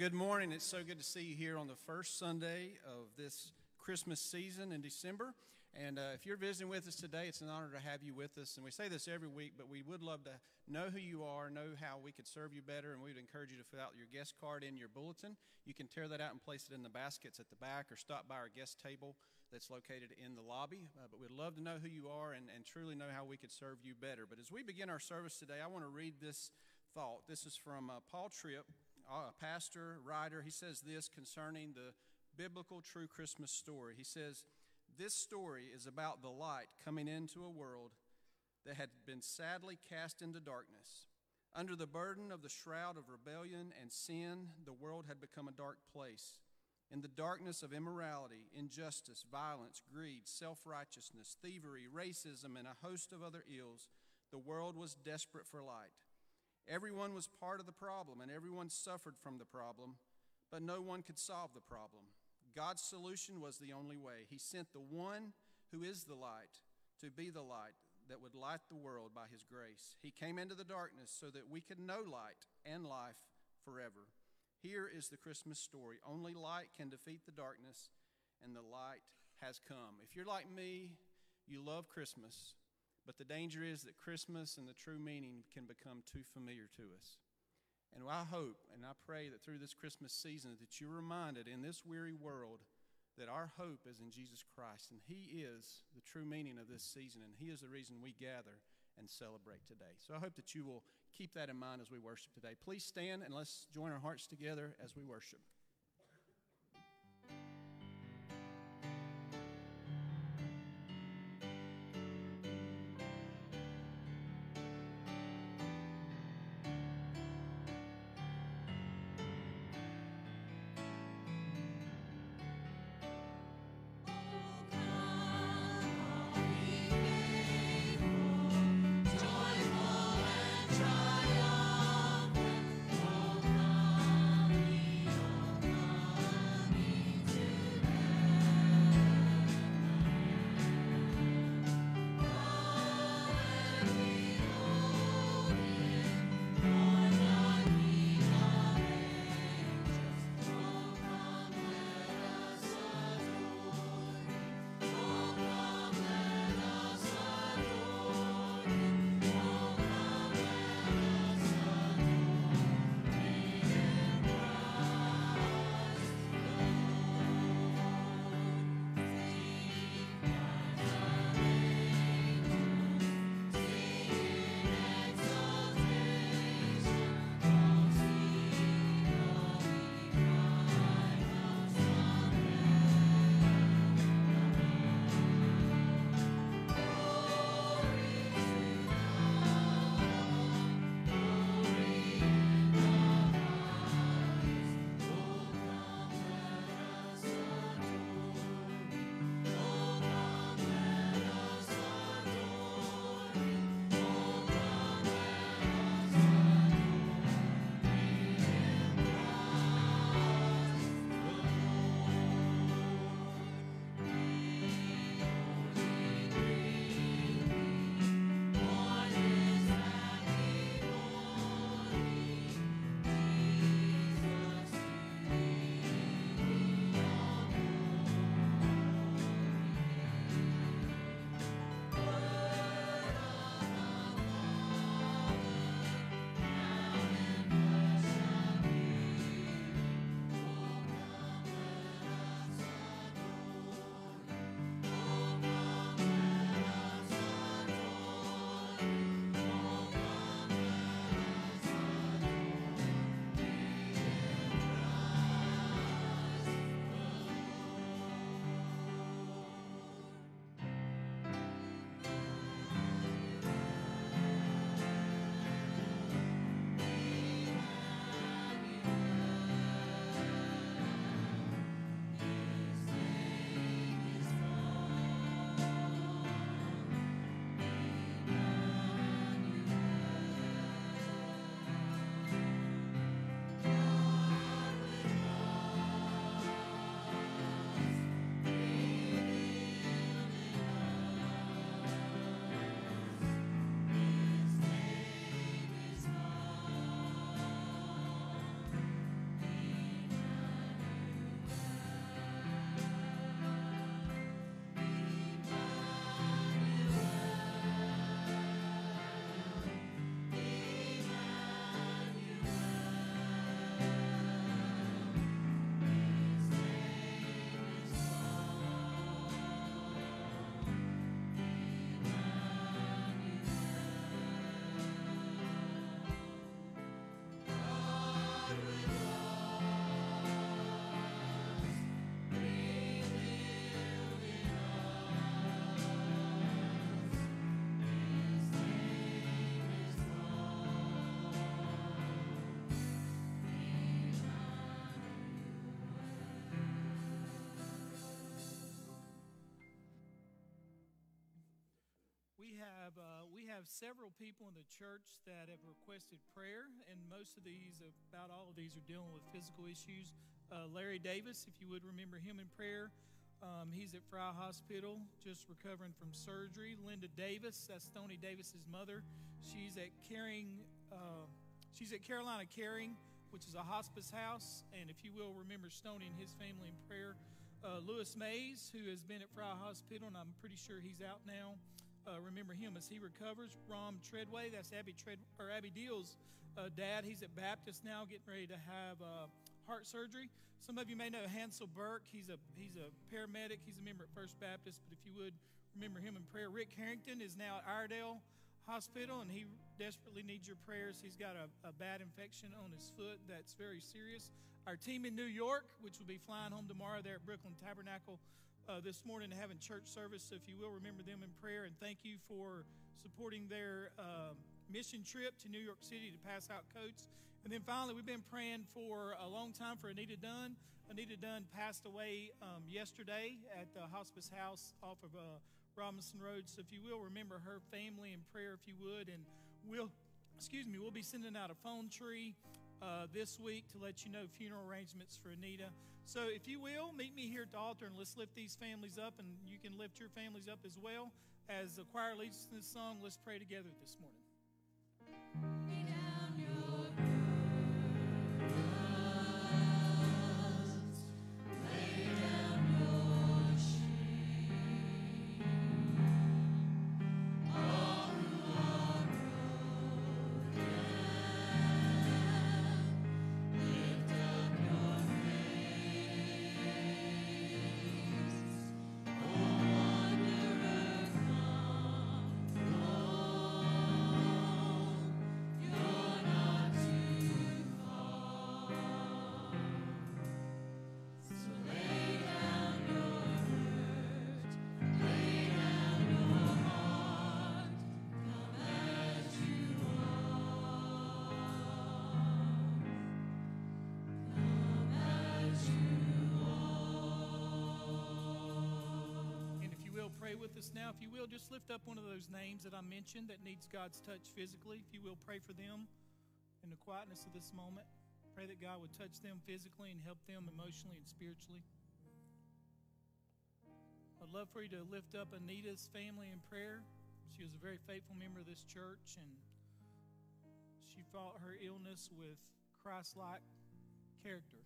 Good morning. It's so good to see you here on the first Sunday of this Christmas season in December. And uh, if you're visiting with us today, it's an honor to have you with us. And we say this every week, but we would love to know who you are, know how we could serve you better, and we would encourage you to fill out your guest card in your bulletin. You can tear that out and place it in the baskets at the back or stop by our guest table that's located in the lobby. Uh, but we'd love to know who you are and, and truly know how we could serve you better. But as we begin our service today, I want to read this thought. This is from uh, Paul Tripp a pastor, writer, he says this concerning the biblical true Christmas story. He says, This story is about the light coming into a world that had been sadly cast into darkness. Under the burden of the shroud of rebellion and sin, the world had become a dark place. In the darkness of immorality, injustice, violence, greed, self righteousness, thievery, racism, and a host of other ills, the world was desperate for light. Everyone was part of the problem and everyone suffered from the problem, but no one could solve the problem. God's solution was the only way. He sent the one who is the light to be the light that would light the world by his grace. He came into the darkness so that we could know light and life forever. Here is the Christmas story. Only light can defeat the darkness, and the light has come. If you're like me, you love Christmas. But the danger is that Christmas and the true meaning can become too familiar to us. And I hope and I pray that through this Christmas season that you're reminded in this weary world that our hope is in Jesus Christ and he is the true meaning of this season and he is the reason we gather and celebrate today. So I hope that you will keep that in mind as we worship today. Please stand and let's join our hearts together as we worship. Have several people in the church that have requested prayer, and most of these, about all of these, are dealing with physical issues. Uh, Larry Davis, if you would remember him in prayer, um, he's at Frye Hospital, just recovering from surgery. Linda Davis, that's Stony Davis's mother. She's at Caring. Uh, she's at Carolina Caring, which is a hospice house, and if you will remember Stony and his family in prayer. Uh, Lewis Mays, who has been at Frye Hospital, and I'm pretty sure he's out now. Uh, remember him as he recovers. Rom Treadway, that's Abby Tread or Abby Deal's uh, dad. He's at Baptist now, getting ready to have uh, heart surgery. Some of you may know Hansel Burke. He's a he's a paramedic. He's a member at First Baptist. But if you would remember him in prayer, Rick Harrington is now at Iredell Hospital, and he desperately needs your prayers. He's got a, a bad infection on his foot that's very serious. Our team in New York, which will be flying home tomorrow, there at Brooklyn Tabernacle uh, this morning having church service. So if you will remember them in prayer, and thank you for supporting their uh, mission trip to New York City to pass out coats. And then finally, we've been praying for a long time for Anita Dunn. Anita Dunn passed away um, yesterday at the hospice house off of uh, Robinson Road. So if you will remember her family in prayer, if you would, and we'll excuse me, we'll be sending out a phone tree uh, this week to let you know funeral arrangements for Anita. So, if you will, meet me here at the altar and let's lift these families up, and you can lift your families up as well. As the choir leads in this song, let's pray together this morning. With us now. If you will, just lift up one of those names that I mentioned that needs God's touch physically. If you will, pray for them in the quietness of this moment. Pray that God would touch them physically and help them emotionally and spiritually. I'd love for you to lift up Anita's family in prayer. She was a very faithful member of this church, and she fought her illness with Christ like character.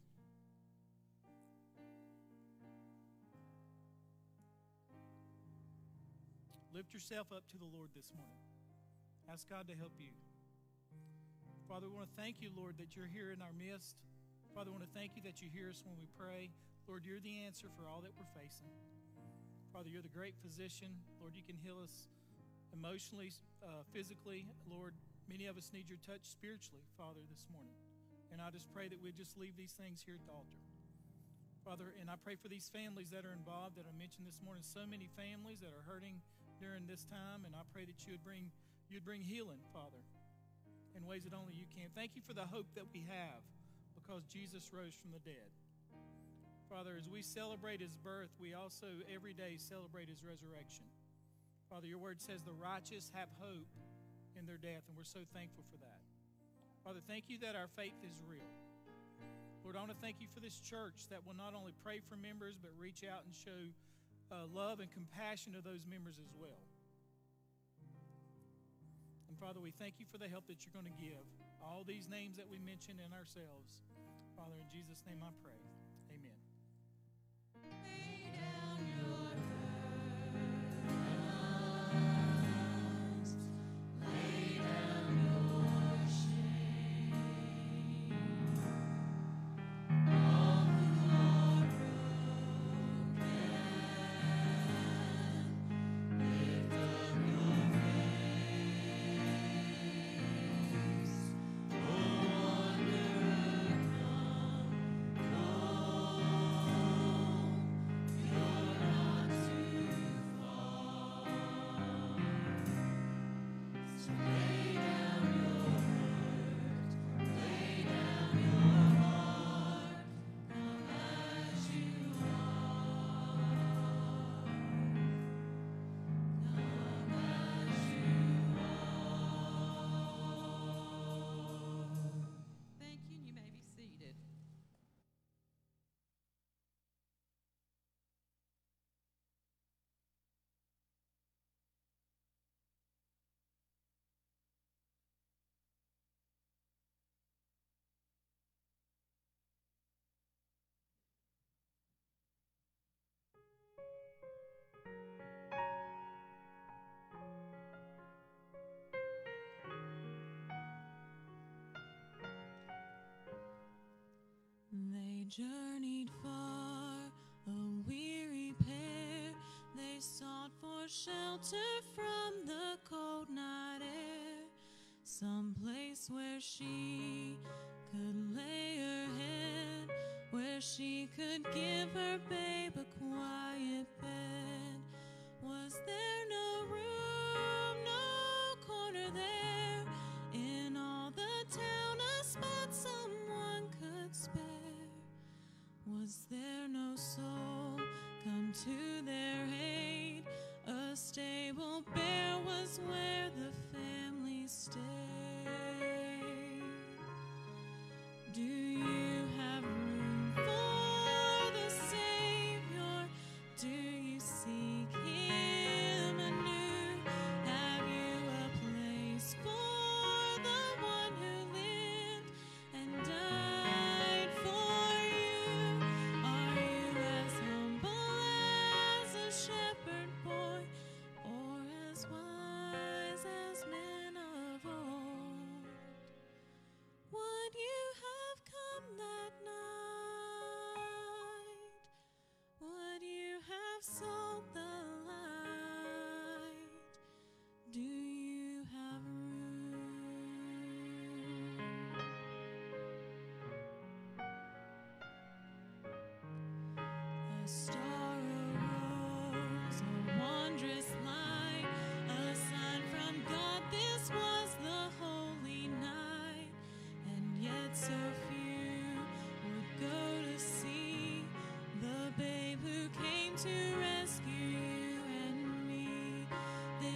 Lift yourself up to the Lord this morning. Ask God to help you. Father, we want to thank you, Lord, that you're here in our midst. Father, we want to thank you that you hear us when we pray. Lord, you're the answer for all that we're facing. Father, you're the great physician. Lord, you can heal us emotionally, uh, physically. Lord, many of us need your touch spiritually, Father, this morning. And I just pray that we just leave these things here at the altar. Father, and I pray for these families that are involved that I mentioned this morning. So many families that are hurting during this time, and I pray that you would bring you'd bring healing, Father, in ways that only you can. Thank you for the hope that we have because Jesus rose from the dead. Father, as we celebrate his birth, we also every day celebrate his resurrection. Father, your word says the righteous have hope in their death, and we're so thankful for that. Father, thank you that our faith is real. Lord, I want to thank you for this church that will not only pray for members, but reach out and show uh, love and compassion to those members as well. And Father, we thank you for the help that you're going to give. All these names that we mentioned in ourselves. Father, in Jesus' name I pray. They journeyed far, a weary pair. They sought for shelter from the cold night air. Some place where she could lay her head, where she could give her babe a quiet bed. Was there no room? Was there no soul come to their aid? A stable bare was where the family stayed. Do you? the light. Do you have room? A star.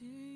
do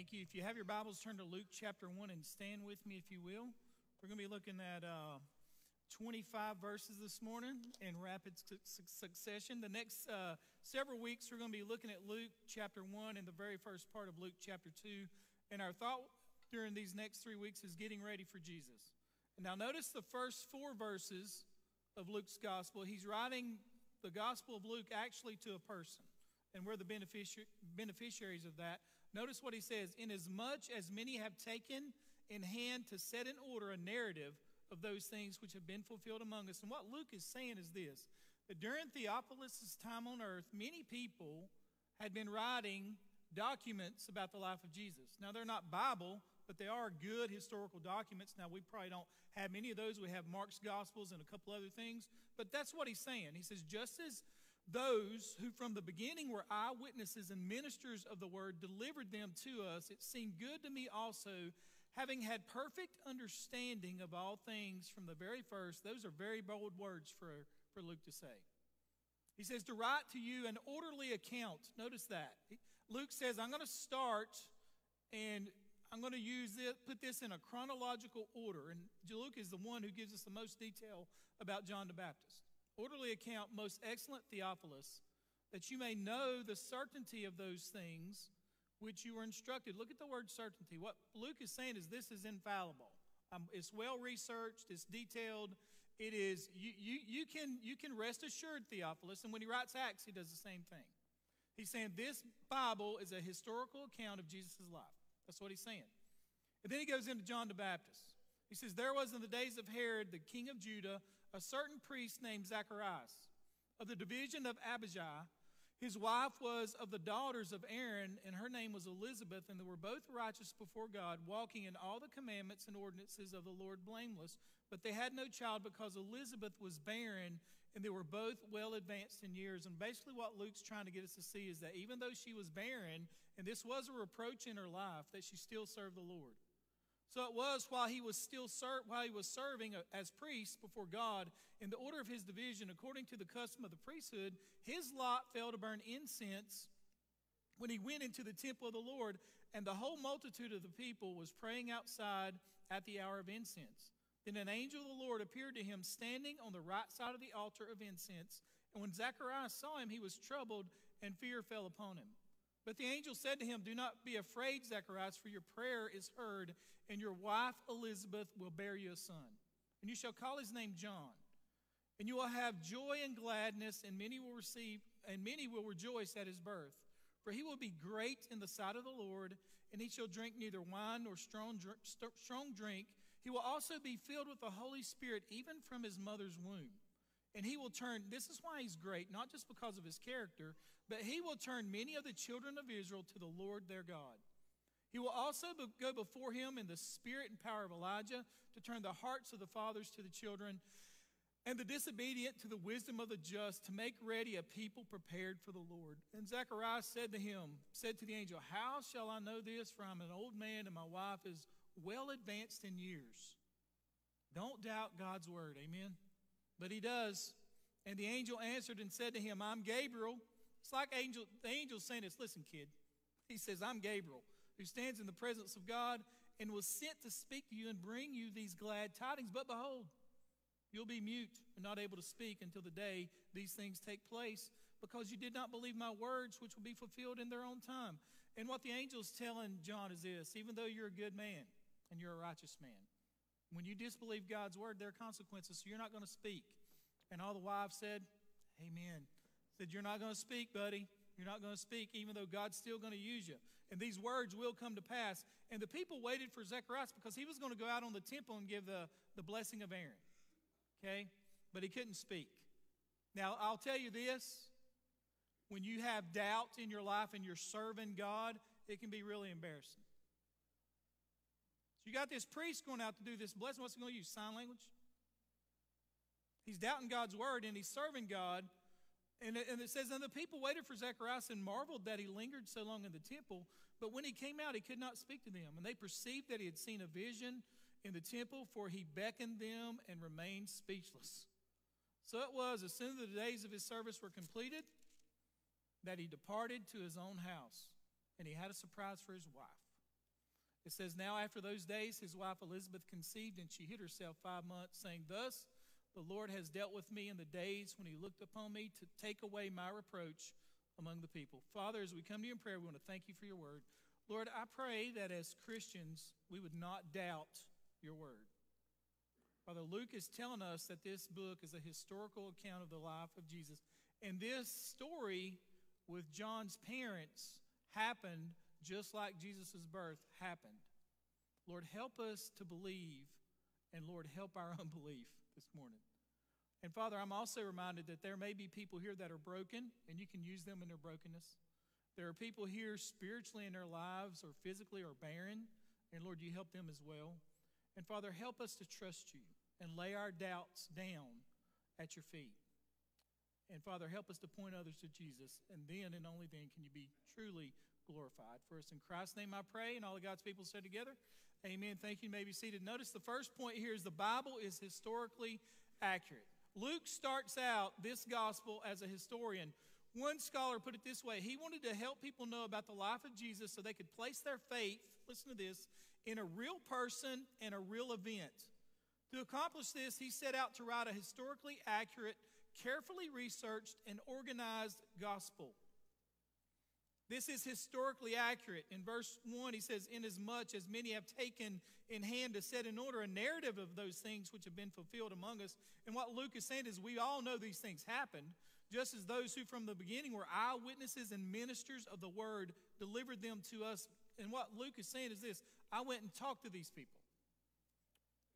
Thank you. If you have your Bibles, turn to Luke chapter 1 and stand with me, if you will. We're going to be looking at uh, 25 verses this morning in rapid su- succession. The next uh, several weeks, we're going to be looking at Luke chapter 1 and the very first part of Luke chapter 2. And our thought during these next three weeks is getting ready for Jesus. Now, notice the first four verses of Luke's gospel. He's writing the gospel of Luke actually to a person, and we're the benefici- beneficiaries of that. Notice what he says Inasmuch as many have taken in hand to set in order a narrative of those things which have been fulfilled among us. And what Luke is saying is this that during Theophilus' time on earth, many people had been writing documents about the life of Jesus. Now, they're not Bible, but they are good historical documents. Now, we probably don't have many of those. We have Mark's Gospels and a couple other things, but that's what he's saying. He says, just as those who from the beginning were eyewitnesses and ministers of the word delivered them to us, it seemed good to me also, having had perfect understanding of all things from the very first. Those are very bold words for, for Luke to say. He says, to write to you an orderly account. Notice that. Luke says, I'm going to start and I'm going to use it, put this in a chronological order. And Luke is the one who gives us the most detail about John the Baptist orderly account, most excellent Theophilus, that you may know the certainty of those things which you were instructed. Look at the word certainty. What Luke is saying is this is infallible. Um, it's well researched, it's detailed. It is, you, you, you, can, you can rest assured, Theophilus. And when he writes Acts, he does the same thing. He's saying this Bible is a historical account of Jesus' life. That's what he's saying. And then he goes into John the Baptist. He says, There was in the days of Herod, the king of Judah, a certain priest named Zacharias of the division of Abijah. His wife was of the daughters of Aaron, and her name was Elizabeth, and they were both righteous before God, walking in all the commandments and ordinances of the Lord blameless. But they had no child because Elizabeth was barren, and they were both well advanced in years. And basically, what Luke's trying to get us to see is that even though she was barren, and this was a reproach in her life, that she still served the Lord. So it was while he was still ser- while he was serving as priest before God in the order of his division, according to the custom of the priesthood, his lot fell to burn incense when he went into the temple of the Lord, and the whole multitude of the people was praying outside at the hour of incense. Then an angel of the Lord appeared to him standing on the right side of the altar of incense. And when Zacharias saw him, he was troubled, and fear fell upon him. But the angel said to him, Do not be afraid, Zacharias, for your prayer is heard, and your wife Elizabeth will bear you a son. And you shall call his name John. And you will have joy and gladness, and many will receive, and many will rejoice at his birth. For he will be great in the sight of the Lord, and he shall drink neither wine nor strong, strong drink. He will also be filled with the Holy Spirit, even from his mother's womb. And he will turn, this is why he's great, not just because of his character, but he will turn many of the children of Israel to the Lord their God. He will also go before him in the spirit and power of Elijah to turn the hearts of the fathers to the children and the disobedient to the wisdom of the just to make ready a people prepared for the Lord. And Zechariah said to him, said to the angel, How shall I know this? For I'm an old man and my wife is well advanced in years. Don't doubt God's word. Amen. But he does. And the angel answered and said to him, I'm Gabriel. It's like angel, the angel saying this, listen, kid. He says, I'm Gabriel, who stands in the presence of God and was sent to speak to you and bring you these glad tidings. But behold, you'll be mute and not able to speak until the day these things take place, because you did not believe my words, which will be fulfilled in their own time. And what the angel's telling John is this even though you're a good man and you're a righteous man, when you disbelieve God's word, there are consequences, so you're not going to speak. And all the wives said, Amen. Said, You're not going to speak, buddy. You're not going to speak, even though God's still going to use you. And these words will come to pass. And the people waited for Zechariah because he was going to go out on the temple and give the, the blessing of Aaron. Okay? But he couldn't speak. Now, I'll tell you this when you have doubt in your life and you're serving God, it can be really embarrassing. So you got this priest going out to do this blessing. What's he going to use? Sign language? He's doubting God's word and he's serving God. And it, and it says, And the people waited for Zacharias and marveled that he lingered so long in the temple. But when he came out, he could not speak to them. And they perceived that he had seen a vision in the temple, for he beckoned them and remained speechless. So it was, as soon as the days of his service were completed, that he departed to his own house. And he had a surprise for his wife. It says, Now after those days, his wife Elizabeth conceived, and she hid herself five months, saying, Thus the Lord has dealt with me in the days when he looked upon me to take away my reproach among the people. Father, as we come to you in prayer, we want to thank you for your word. Lord, I pray that as Christians, we would not doubt your word. Father, Luke is telling us that this book is a historical account of the life of Jesus. And this story with John's parents happened just like Jesus' birth happened. Lord, help us to believe, and Lord, help our unbelief this morning. And Father, I'm also reminded that there may be people here that are broken, and you can use them in their brokenness. There are people here spiritually in their lives or physically or barren, and Lord, you help them as well. And Father, help us to trust you and lay our doubts down at your feet. And Father, help us to point others to Jesus, and then and only then can you be truly glorified. For us in Christ's name I pray, and all of God's people said together, Amen. Thank you. you may be seated. Notice the first point here is the Bible is historically accurate. Luke starts out this gospel as a historian. One scholar put it this way he wanted to help people know about the life of Jesus so they could place their faith, listen to this, in a real person and a real event. To accomplish this, he set out to write a historically accurate, carefully researched, and organized gospel. This is historically accurate. In verse 1, he says, Inasmuch as many have taken in hand to set in order a narrative of those things which have been fulfilled among us. And what Luke is saying is, we all know these things happened, just as those who from the beginning were eyewitnesses and ministers of the word delivered them to us. And what Luke is saying is this I went and talked to these people.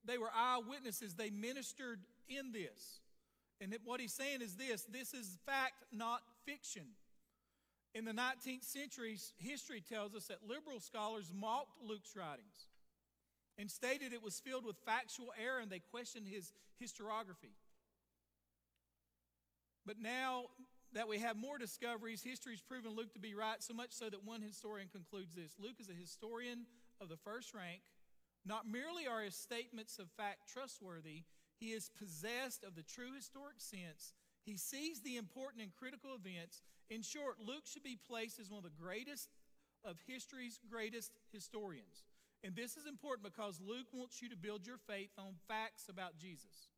They were eyewitnesses, they ministered in this. And what he's saying is this this is fact, not fiction. In the 19th century, history tells us that liberal scholars mocked Luke's writings and stated it was filled with factual error and they questioned his historiography. But now that we have more discoveries, history's proven Luke to be right, so much so that one historian concludes this Luke is a historian of the first rank. Not merely are his statements of fact trustworthy, he is possessed of the true historic sense. He sees the important and critical events in short, Luke should be placed as one of the greatest of history's greatest historians. And this is important because Luke wants you to build your faith on facts about Jesus.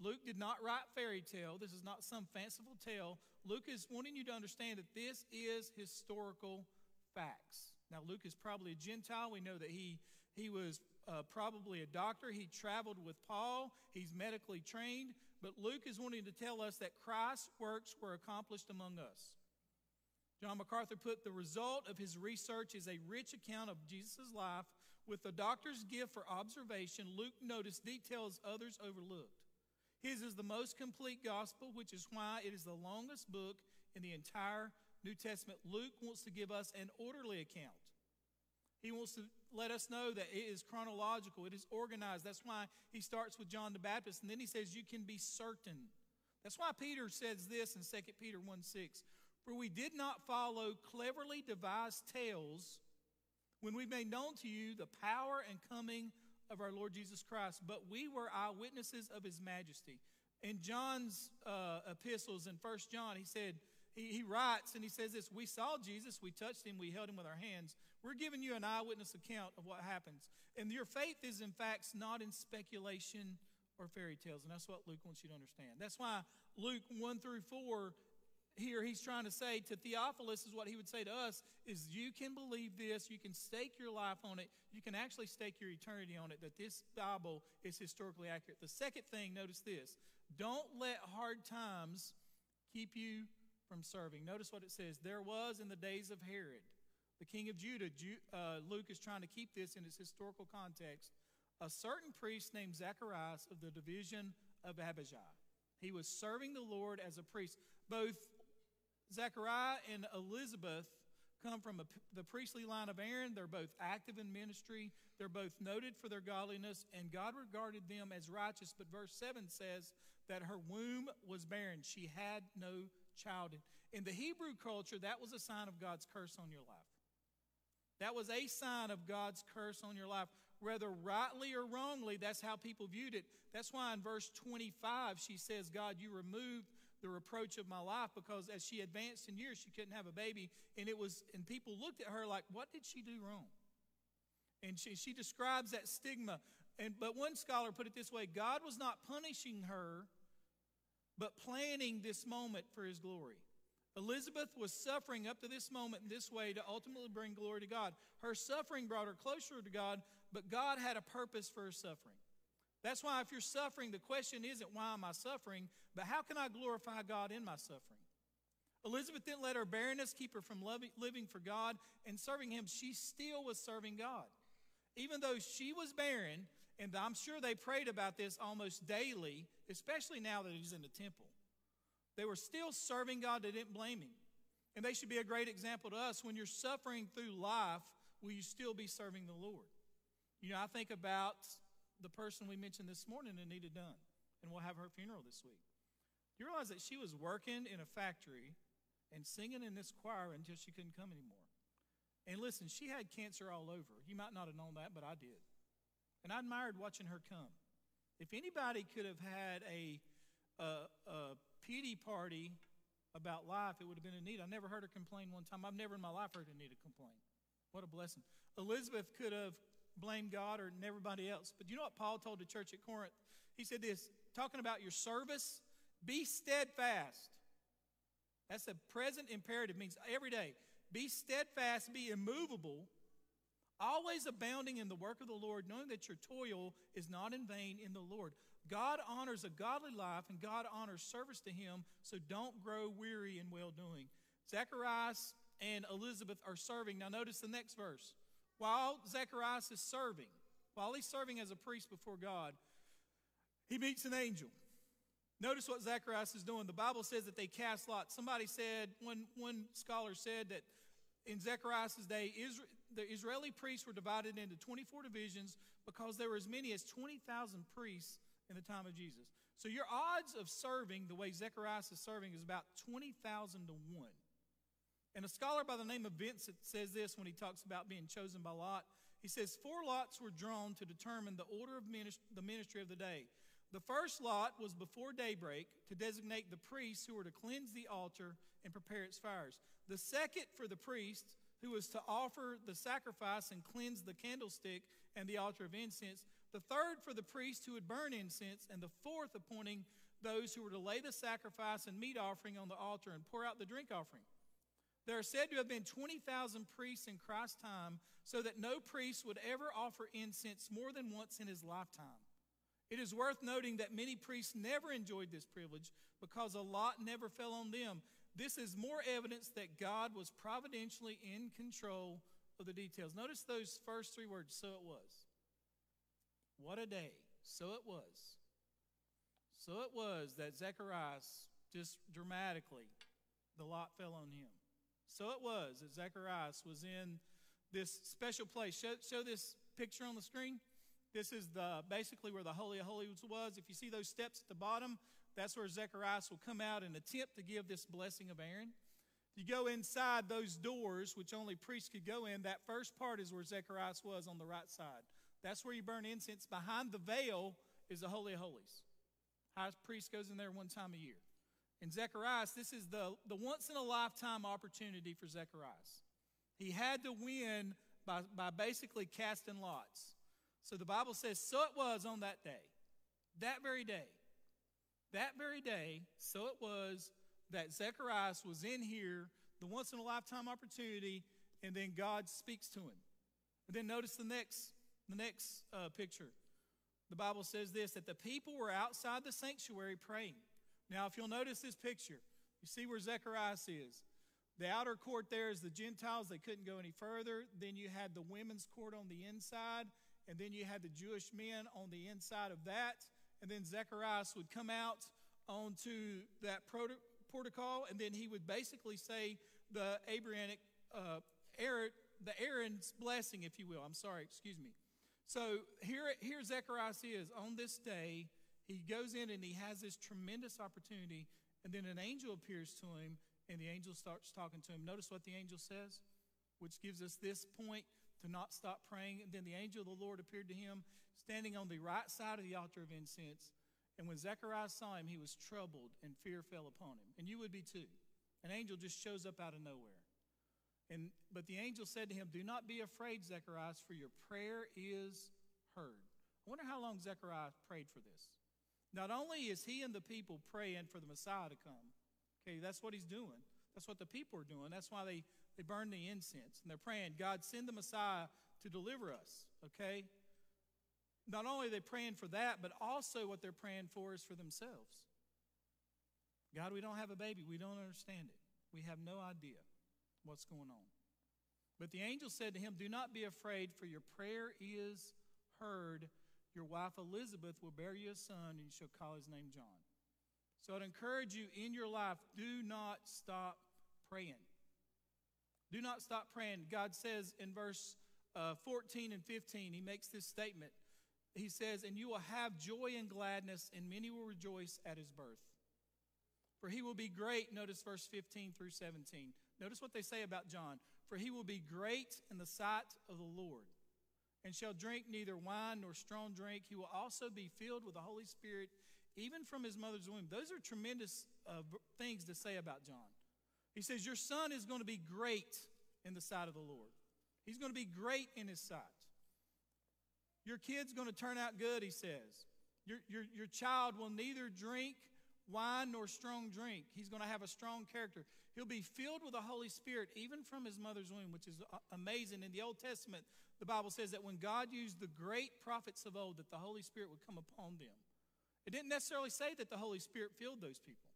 Luke did not write fairy tale. This is not some fanciful tale. Luke is wanting you to understand that this is historical facts. Now, Luke is probably a Gentile. We know that he, he was uh, probably a doctor. He traveled with Paul. He's medically trained. But Luke is wanting to tell us that Christ's works were accomplished among us. John MacArthur put the result of his research is a rich account of Jesus' life with the doctor's gift for observation. Luke noticed details others overlooked. His is the most complete gospel, which is why it is the longest book in the entire New Testament. Luke wants to give us an orderly account. He wants to let us know that it is chronological, it is organized. That's why he starts with John the Baptist, and then he says, You can be certain. That's why Peter says this in 2 Peter 1 6. For we did not follow cleverly devised tales when we made known to you the power and coming of our Lord Jesus Christ, but we were eyewitnesses of his majesty. In John's uh, epistles in First John, he said, he, he writes and he says this We saw Jesus, we touched him, we held him with our hands. We're giving you an eyewitness account of what happens. And your faith is, in fact, not in speculation or fairy tales. And that's what Luke wants you to understand. That's why Luke 1 through 4 here he's trying to say to Theophilus is what he would say to us is you can believe this, you can stake your life on it, you can actually stake your eternity on it that this Bible is historically accurate. The second thing, notice this. Don't let hard times keep you from serving. Notice what it says. There was in the days of Herod, the king of Judah, uh, Luke is trying to keep this in its historical context, a certain priest named Zacharias of the division of Abijah. He was serving the Lord as a priest. Both Zechariah and Elizabeth come from a, the priestly line of Aaron. They're both active in ministry. They're both noted for their godliness, and God regarded them as righteous. But verse 7 says that her womb was barren. She had no child. In the Hebrew culture, that was a sign of God's curse on your life. That was a sign of God's curse on your life. Whether rightly or wrongly, that's how people viewed it. That's why in verse 25, she says, God, you removed the reproach of my life because as she advanced in years, she couldn't have a baby. And it was, and people looked at her like, what did she do wrong? And she, she describes that stigma. And, but one scholar put it this way God was not punishing her, but planning this moment for his glory. Elizabeth was suffering up to this moment in this way to ultimately bring glory to God. Her suffering brought her closer to God, but God had a purpose for her suffering. That's why, if you're suffering, the question isn't why am I suffering, but how can I glorify God in my suffering? Elizabeth didn't let her barrenness keep her from living for God and serving Him. She still was serving God. Even though she was barren, and I'm sure they prayed about this almost daily, especially now that He's in the temple. They were still serving God, they didn't blame Him. And they should be a great example to us. When you're suffering through life, will you still be serving the Lord? You know, I think about the person we mentioned this morning, Anita Dunn, and we'll have her funeral this week. Do you realize that she was working in a factory and singing in this choir until she couldn't come anymore? And listen, she had cancer all over. You might not have known that, but I did. And I admired watching her come. If anybody could have had a, a, a pity party about life, it would have been Anita. I never heard her complain one time. I've never in my life heard Anita complain. What a blessing. Elizabeth could have blamed God or everybody else. But you know what Paul told the church at Corinth? He said this, talking about your service, be steadfast. That's a present imperative, means every day. Be steadfast, be immovable, always abounding in the work of the Lord, knowing that your toil is not in vain in the Lord. God honors a godly life and God honors service to Him, so don't grow weary in well doing. Zacharias and Elizabeth are serving. Now, notice the next verse. While Zacharias is serving, while he's serving as a priest before God, he meets an angel. Notice what Zacharias is doing. The Bible says that they cast lots. Somebody said, one, one scholar said that in Zechariah's day, the Israeli priests were divided into 24 divisions because there were as many as 20,000 priests in the time of Jesus. So your odds of serving the way Zechariah is serving is about 20,000 to 1. And a scholar by the name of Vincent says this when he talks about being chosen by lot. He says, Four lots were drawn to determine the order of ministry, the ministry of the day. The first lot was before daybreak to designate the priests who were to cleanse the altar and prepare its fires. The second for the priest who was to offer the sacrifice and cleanse the candlestick and the altar of incense. The third for the priest who would burn incense. And the fourth appointing those who were to lay the sacrifice and meat offering on the altar and pour out the drink offering. There are said to have been 20,000 priests in Christ's time, so that no priest would ever offer incense more than once in his lifetime. It is worth noting that many priests never enjoyed this privilege because a lot never fell on them. This is more evidence that God was providentially in control of the details. Notice those first three words so it was. What a day. So it was. So it was that Zacharias just dramatically, the lot fell on him. So it was that Zacharias was in this special place. Show, show this picture on the screen. This is the basically where the Holy of Holies was. If you see those steps at the bottom, that's where Zacharias will come out and attempt to give this blessing of Aaron. You go inside those doors, which only priests could go in. That first part is where Zacharias was on the right side. That's where you burn incense. Behind the veil is the Holy of Holies. High priest goes in there one time a year. In Zacharias, this is the, the once in a lifetime opportunity for Zacharias. He had to win by, by basically casting lots. So the Bible says, So it was on that day, that very day, that very day, so it was that Zacharias was in here, the once in a lifetime opportunity, and then God speaks to him. And then notice the next, the next uh, picture. The Bible says this that the people were outside the sanctuary praying. Now, if you'll notice this picture, you see where Zechariah is. The outer court there is the Gentiles, they couldn't go any further. Then you had the women's court on the inside, and then you had the Jewish men on the inside of that. And then Zechariah would come out onto that protocol, and then he would basically say the Abrahamic, uh, Aaron, the Aaron's blessing, if you will. I'm sorry, excuse me. So here, here Zacharias is on this day he goes in and he has this tremendous opportunity, and then an angel appears to him, and the angel starts talking to him. Notice what the angel says, which gives us this point to not stop praying. And then the angel of the Lord appeared to him, standing on the right side of the altar of incense. And when Zechariah saw him, he was troubled, and fear fell upon him. And you would be too. An angel just shows up out of nowhere. And but the angel said to him, Do not be afraid, Zechariah, for your prayer is heard. I wonder how long Zechariah prayed for this. Not only is he and the people praying for the Messiah to come, okay, that's what he's doing. That's what the people are doing. That's why they, they burn the incense. And they're praying, God, send the Messiah to deliver us, okay? Not only are they praying for that, but also what they're praying for is for themselves. God, we don't have a baby. We don't understand it. We have no idea what's going on. But the angel said to him, Do not be afraid, for your prayer is heard your wife Elizabeth will bear you a son, and you shall call his name John. So I'd encourage you in your life, do not stop praying. Do not stop praying. God says in verse uh, 14 and 15, He makes this statement. He says, And you will have joy and gladness, and many will rejoice at His birth. For he will be great, notice verse 15 through 17. Notice what they say about John. For he will be great in the sight of the Lord and shall drink neither wine nor strong drink. He will also be filled with the Holy Spirit, even from his mother's womb. Those are tremendous uh, things to say about John. He says, Your son is going to be great in the sight of the Lord. He's going to be great in his sight. Your kid's going to turn out good, he says. Your, your, your child will neither drink wine nor strong drink. He's going to have a strong character. He'll be filled with the Holy Spirit, even from his mother's womb, which is uh, amazing. In the Old Testament, the Bible says that when God used the great prophets of old, that the Holy Spirit would come upon them. It didn't necessarily say that the Holy Spirit filled those people,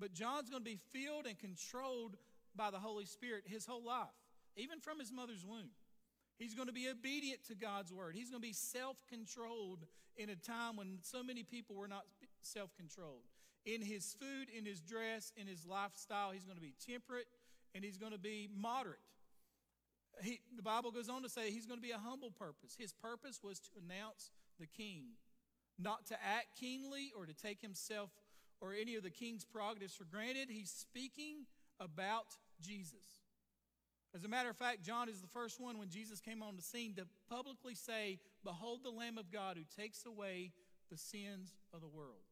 but John's going to be filled and controlled by the Holy Spirit his whole life, even from his mother's womb. He's going to be obedient to God's word. He's going to be self controlled in a time when so many people were not self controlled. In his food, in his dress, in his lifestyle, he's going to be temperate and he's going to be moderate. He, the Bible goes on to say he's going to be a humble purpose. His purpose was to announce the king, not to act kingly or to take himself or any of the king's prerogatives for granted. He's speaking about Jesus. As a matter of fact, John is the first one when Jesus came on the scene to publicly say, Behold the Lamb of God who takes away the sins of the world.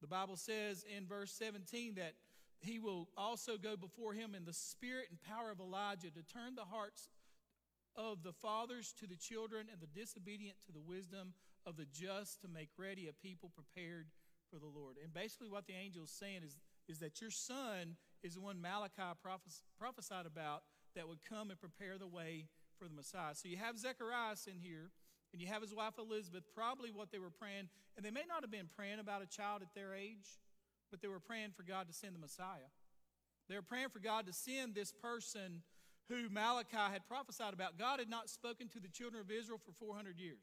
The Bible says in verse 17 that he will also go before him in the spirit and power of Elijah to turn the hearts of the fathers to the children and the disobedient to the wisdom of the just to make ready a people prepared for the Lord. And basically, what the angel is saying is, is that your son is the one Malachi prophes- prophesied about that would come and prepare the way for the Messiah. So you have Zechariah in here, and you have his wife Elizabeth, probably what they were praying. And they may not have been praying about a child at their age but they were praying for God to send the Messiah. They were praying for God to send this person who Malachi had prophesied about. God had not spoken to the children of Israel for 400 years.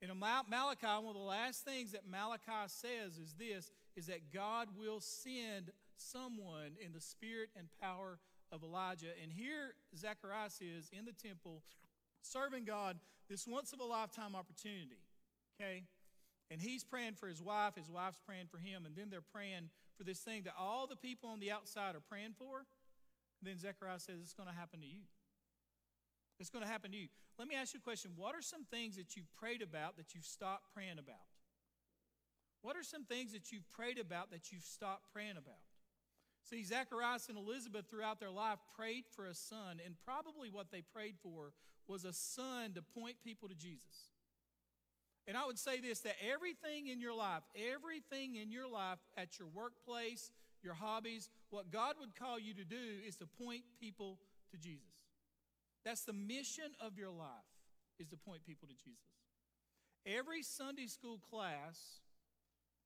In Malachi, one of the last things that Malachi says is this is that God will send someone in the spirit and power of Elijah. And here Zacharias is in the temple serving God this once of a lifetime opportunity. Okay? And he's praying for his wife, his wife's praying for him, and then they're praying for this thing that all the people on the outside are praying for. And then Zechariah says, It's going to happen to you. It's going to happen to you. Let me ask you a question. What are some things that you've prayed about that you've stopped praying about? What are some things that you've prayed about that you've stopped praying about? See, Zacharias and Elizabeth throughout their life prayed for a son, and probably what they prayed for was a son to point people to Jesus. And I would say this that everything in your life, everything in your life at your workplace, your hobbies, what God would call you to do is to point people to Jesus. That's the mission of your life, is to point people to Jesus. Every Sunday school class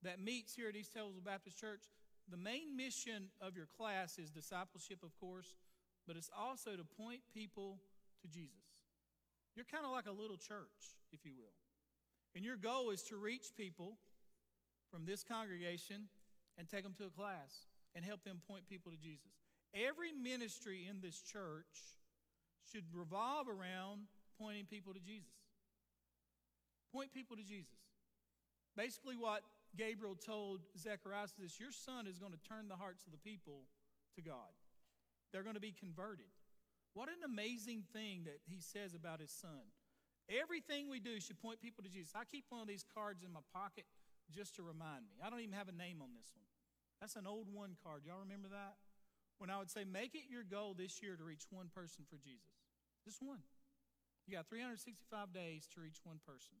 that meets here at East Tazewell Baptist Church, the main mission of your class is discipleship, of course, but it's also to point people to Jesus. You're kind of like a little church, if you will. And your goal is to reach people from this congregation and take them to a class and help them point people to Jesus. Every ministry in this church should revolve around pointing people to Jesus. Point people to Jesus. Basically, what Gabriel told Zechariah is this Your son is going to turn the hearts of the people to God, they're going to be converted. What an amazing thing that he says about his son. Everything we do should point people to Jesus. I keep one of these cards in my pocket just to remind me. I don't even have a name on this one. That's an old one card. Y'all remember that? when I would say, make it your goal this year to reach one person for Jesus. Just one. You got 365 days to reach one person.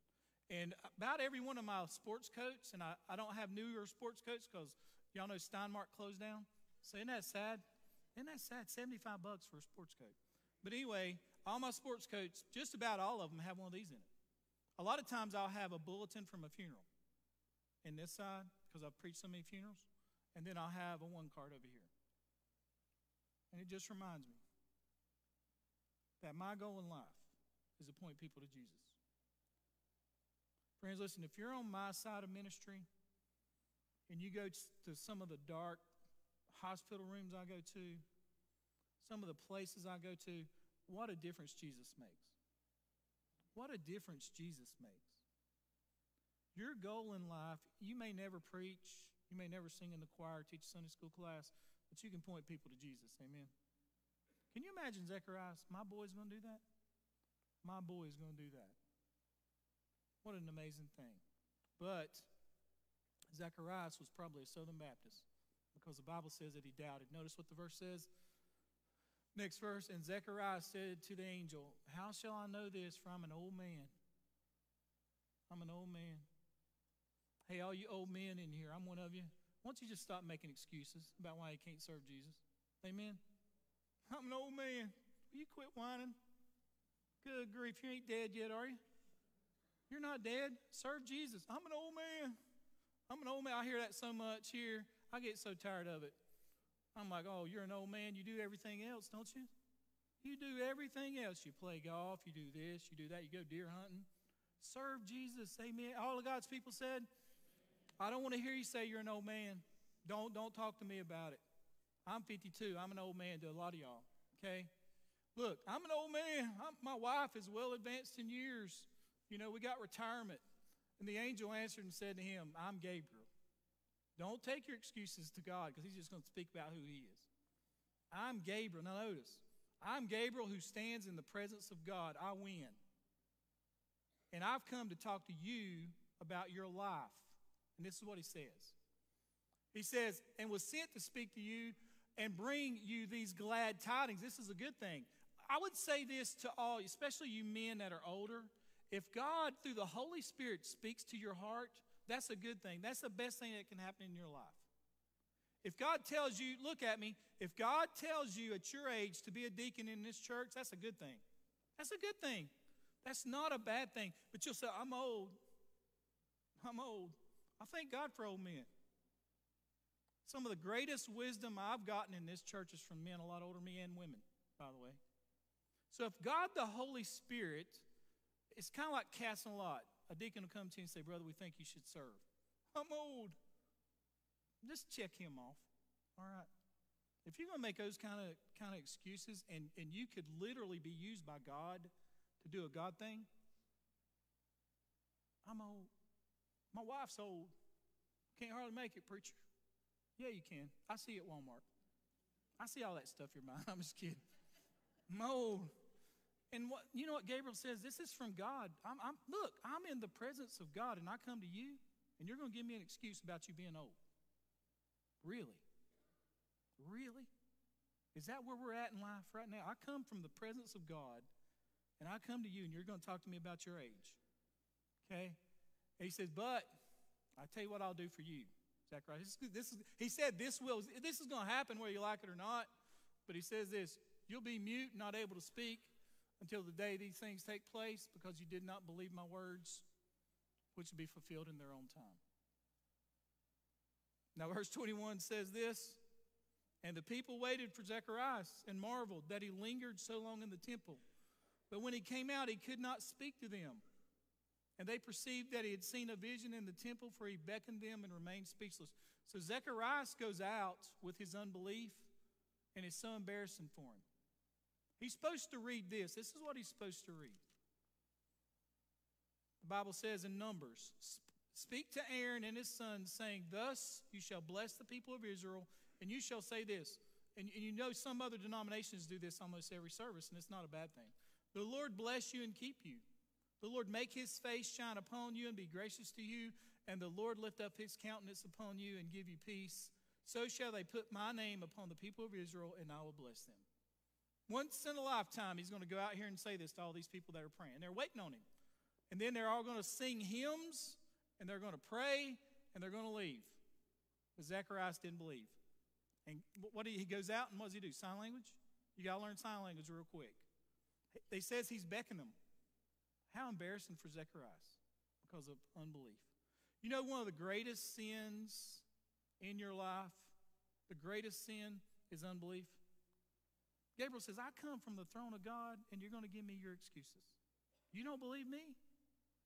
And about every one of my sports coats, and I, I don't have newer sports coats because y'all know Stein Mart closed down. So isn't that sad? Isn't that sad? 75 bucks for a sports coat. But anyway, all my sports coats, just about all of them have one of these in it. A lot of times I'll have a bulletin from a funeral in this side because I've preached so many funerals, and then I'll have a one card over here. And it just reminds me that my goal in life is to point people to Jesus. Friends, listen, if you're on my side of ministry and you go to some of the dark hospital rooms I go to, some of the places I go to, what a difference Jesus makes. What a difference Jesus makes. Your goal in life, you may never preach, you may never sing in the choir, teach Sunday school class, but you can point people to Jesus. Amen. Can you imagine Zechariah? My boy's going to do that? My boy is going to do that. What an amazing thing. But Zacharias was probably a Southern Baptist because the Bible says that he doubted. Notice what the verse says. Next verse, and Zechariah said to the angel, How shall I know this? For I'm an old man. I'm an old man. Hey, all you old men in here, I'm one of you. Why don't you just stop making excuses about why you can't serve Jesus? Amen. I'm an old man. Will you quit whining? Good grief, you ain't dead yet, are you? You're not dead. Serve Jesus. I'm an old man. I'm an old man. I hear that so much here. I get so tired of it. I'm like, oh, you're an old man. You do everything else, don't you? You do everything else. You play golf. You do this. You do that. You go deer hunting. Serve Jesus. Amen. All of God's people said, I don't want to hear you say you're an old man. Don't, don't talk to me about it. I'm 52. I'm an old man to a lot of y'all. Okay? Look, I'm an old man. I'm, my wife is well advanced in years. You know, we got retirement. And the angel answered and said to him, I'm Gabriel. Don't take your excuses to God because he's just going to speak about who he is. I'm Gabriel. Now, notice, I'm Gabriel who stands in the presence of God. I win. And I've come to talk to you about your life. And this is what he says He says, and was sent to speak to you and bring you these glad tidings. This is a good thing. I would say this to all, especially you men that are older. If God, through the Holy Spirit, speaks to your heart, that's a good thing. That's the best thing that can happen in your life. If God tells you, look at me, if God tells you at your age to be a deacon in this church, that's a good thing. That's a good thing. That's not a bad thing. But you'll say, I'm old. I'm old. I thank God for old men. Some of the greatest wisdom I've gotten in this church is from men a lot older than me and women, by the way. So if God the Holy Spirit it's kind of like casting a lot. A deacon will come to you and say, Brother, we think you should serve. I'm old. Just check him off. All right. If you're going to make those kind of kind of excuses and, and you could literally be used by God to do a God thing, I'm old. My wife's old. Can't hardly make it, preacher. Yeah, you can. I see you at Walmart. I see all that stuff you're buying. I'm just kidding. I'm old. And what you know what Gabriel says? This is from God. I'm, I'm, look, I'm in the presence of God, and I come to you, and you're going to give me an excuse about you being old. Really? Really? Is that where we're at in life right now? I come from the presence of God, and I come to you, and you're going to talk to me about your age. Okay? And he says, but I tell you what I'll do for you, Zachariah. This, this is, he said this will this is going to happen whether you like it or not. But he says this: you'll be mute, not able to speak until the day these things take place because you did not believe my words, which will be fulfilled in their own time. Now, verse 21 says this And the people waited for Zacharias and marveled that he lingered so long in the temple. But when he came out, he could not speak to them. And they perceived that he had seen a vision in the temple, for he beckoned them and remained speechless. So Zacharias goes out with his unbelief, and it's so embarrassing for him. He's supposed to read this. This is what he's supposed to read. The Bible says in Numbers Speak to Aaron and his sons, saying, Thus you shall bless the people of Israel, and you shall say this. And, and you know some other denominations do this almost every service, and it's not a bad thing. The Lord bless you and keep you. The Lord make his face shine upon you and be gracious to you, and the Lord lift up his countenance upon you and give you peace. so shall they put my name upon the people of Israel, and I will bless them. Once in a lifetime, he's going to go out here and say this to all these people that are praying. They're waiting on him. And then they're all going to sing hymns, and they're going to pray, and they're going to leave. But Zacharias didn't believe. And what he, goes out, and what does he do? Sign language? You got to learn sign language real quick. They says he's beckoning them. How embarrassing for Zacharias because of unbelief. You know, one of the greatest sins in your life, the greatest sin is unbelief. Gabriel says, I come from the throne of God, and you're going to give me your excuses. You don't believe me?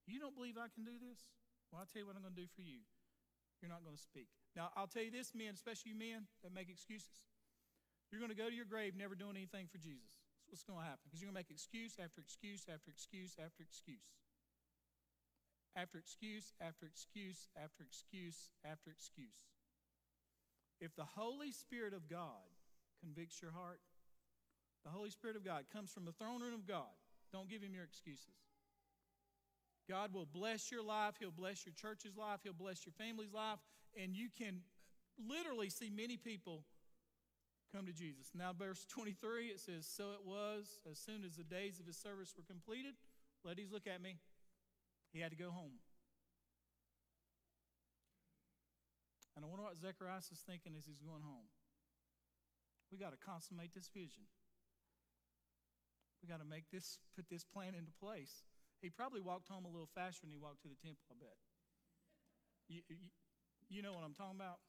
You don't believe I can do this? Well, I'll tell you what I'm going to do for you. You're not going to speak. Now, I'll tell you this, men, especially you men that make excuses. You're going to go to your grave never doing anything for Jesus. That's what's going to happen because you're going to make excuse after excuse after excuse after excuse. After excuse after excuse after excuse after excuse. If the Holy Spirit of God convicts your heart, the Holy Spirit of God comes from the throne room of God. Don't give him your excuses. God will bless your life. He'll bless your church's life. He'll bless your family's life. And you can literally see many people come to Jesus. Now, verse 23, it says, So it was, as soon as the days of his service were completed, ladies, look at me. He had to go home. And I wonder what Zacharias is thinking as he's going home. We got to consummate this vision. We got to make this, put this plan into place. He probably walked home a little faster than he walked to the temple, I bet. You, you, you know what I'm talking about?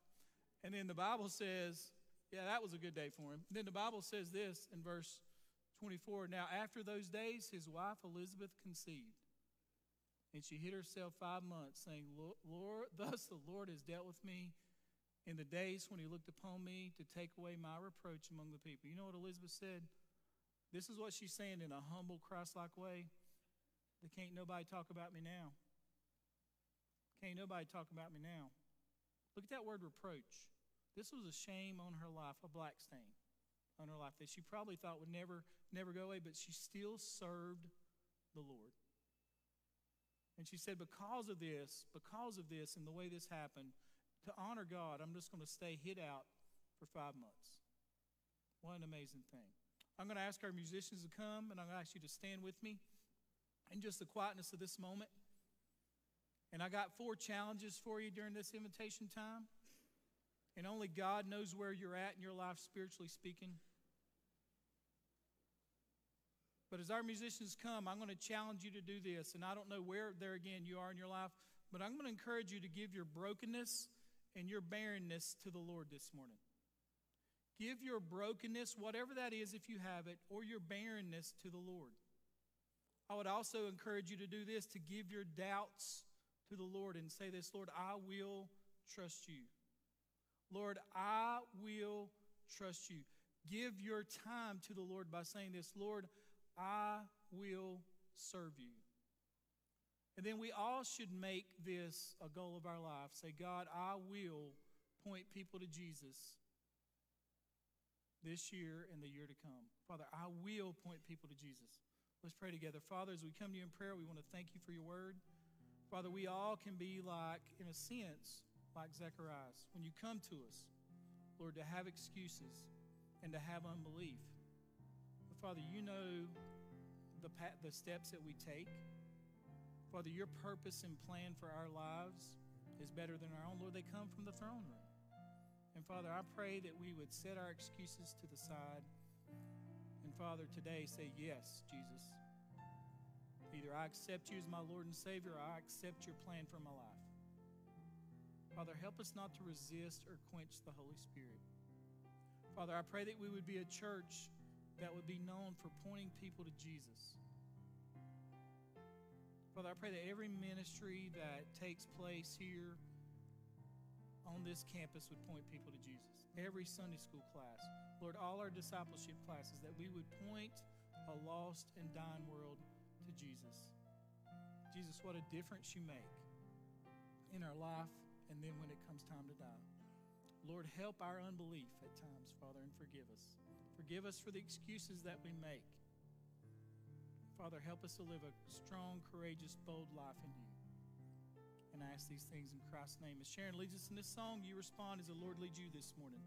And then the Bible says, yeah, that was a good day for him. Then the Bible says this in verse 24 Now, after those days, his wife Elizabeth conceived. And she hid herself five months, saying, Lord, thus the Lord has dealt with me in the days when he looked upon me to take away my reproach among the people. You know what Elizabeth said? This is what she's saying in a humble, Christ like way. They can't nobody talk about me now. Can't nobody talk about me now. Look at that word reproach. This was a shame on her life, a black stain on her life that she probably thought would never, never go away, but she still served the Lord. And she said, Because of this, because of this, and the way this happened, to honor God, I'm just going to stay hid out for five months. What an amazing thing. I'm going to ask our musicians to come, and I'm going to ask you to stand with me in just the quietness of this moment. And I got four challenges for you during this invitation time. And only God knows where you're at in your life, spiritually speaking. But as our musicians come, I'm going to challenge you to do this. And I don't know where, there again, you are in your life, but I'm going to encourage you to give your brokenness and your barrenness to the Lord this morning. Give your brokenness, whatever that is, if you have it, or your barrenness to the Lord. I would also encourage you to do this to give your doubts to the Lord and say this Lord, I will trust you. Lord, I will trust you. Give your time to the Lord by saying this Lord, I will serve you. And then we all should make this a goal of our life. Say, God, I will point people to Jesus this year and the year to come. Father, I will point people to Jesus. Let's pray together. Father, as we come to you in prayer, we want to thank you for your word. Father, we all can be like, in a sense, like Zacharias. When you come to us, Lord, to have excuses and to have unbelief. But Father, you know the, the steps that we take. Father, your purpose and plan for our lives is better than our own. Lord, they come from the throne room. And Father, I pray that we would set our excuses to the side. And Father, today say, Yes, Jesus. Either I accept you as my Lord and Savior, or I accept your plan for my life. Father, help us not to resist or quench the Holy Spirit. Father, I pray that we would be a church that would be known for pointing people to Jesus. Father, I pray that every ministry that takes place here on this campus would point people to Jesus. Every Sunday school class, Lord, all our discipleship classes, that we would point a lost and dying world to Jesus. Jesus, what a difference you make in our life and then when it comes time to die. Lord, help our unbelief at times, Father, and forgive us. Forgive us for the excuses that we make. Father, help us to live a strong, courageous, bold life in you. And I ask these things in Christ's name. As Sharon leads us in this song, you respond as the Lord leads you this morning.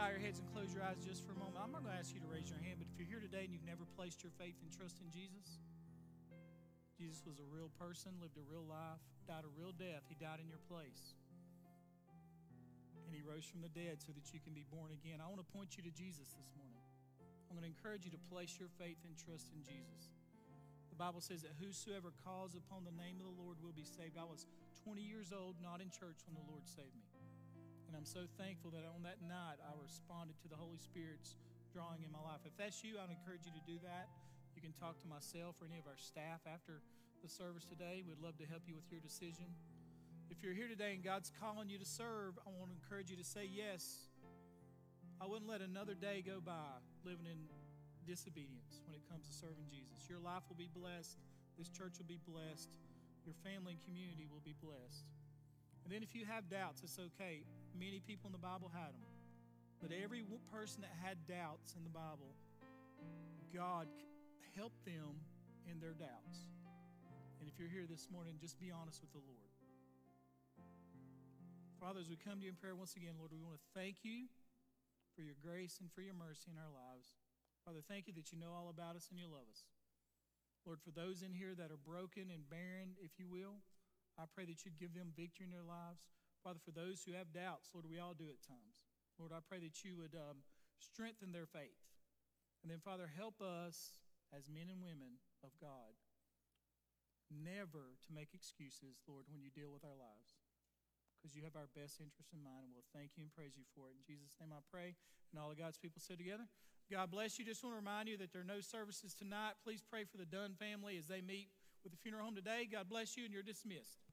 Bow your heads and close your eyes just for a moment? I'm not going to ask you to raise your hand, but if you're here today and you've never placed your faith and trust in Jesus, Jesus was a real person, lived a real life, died a real death. He died in your place. And he rose from the dead so that you can be born again. I want to point you to Jesus this morning. I'm going to encourage you to place your faith and trust in Jesus. The Bible says that whosoever calls upon the name of the Lord will be saved. I was 20 years old, not in church when the Lord saved me. And I'm so thankful that on that night I responded to the Holy Spirit's drawing in my life. If that's you, I'd encourage you to do that. You can talk to myself or any of our staff after the service today. We'd love to help you with your decision. If you're here today and God's calling you to serve, I want to encourage you to say yes. I wouldn't let another day go by living in disobedience when it comes to serving Jesus. Your life will be blessed. This church will be blessed. Your family and community will be blessed. And then if you have doubts, it's okay. Many people in the Bible had them. But every person that had doubts in the Bible, God helped them in their doubts. And if you're here this morning, just be honest with the Lord. Father, as we come to you in prayer once again, Lord, we want to thank you for your grace and for your mercy in our lives. Father, thank you that you know all about us and you love us. Lord, for those in here that are broken and barren, if you will, I pray that you'd give them victory in their lives. Father, for those who have doubts, Lord, we all do at times. Lord, I pray that you would um, strengthen their faith. And then, Father, help us as men and women of God never to make excuses, Lord, when you deal with our lives. Because you have our best interest in mind, and we'll thank you and praise you for it. In Jesus' name I pray. And all of God's people said together, God bless you. Just want to remind you that there are no services tonight. Please pray for the Dunn family as they meet with the funeral home today. God bless you, and you're dismissed.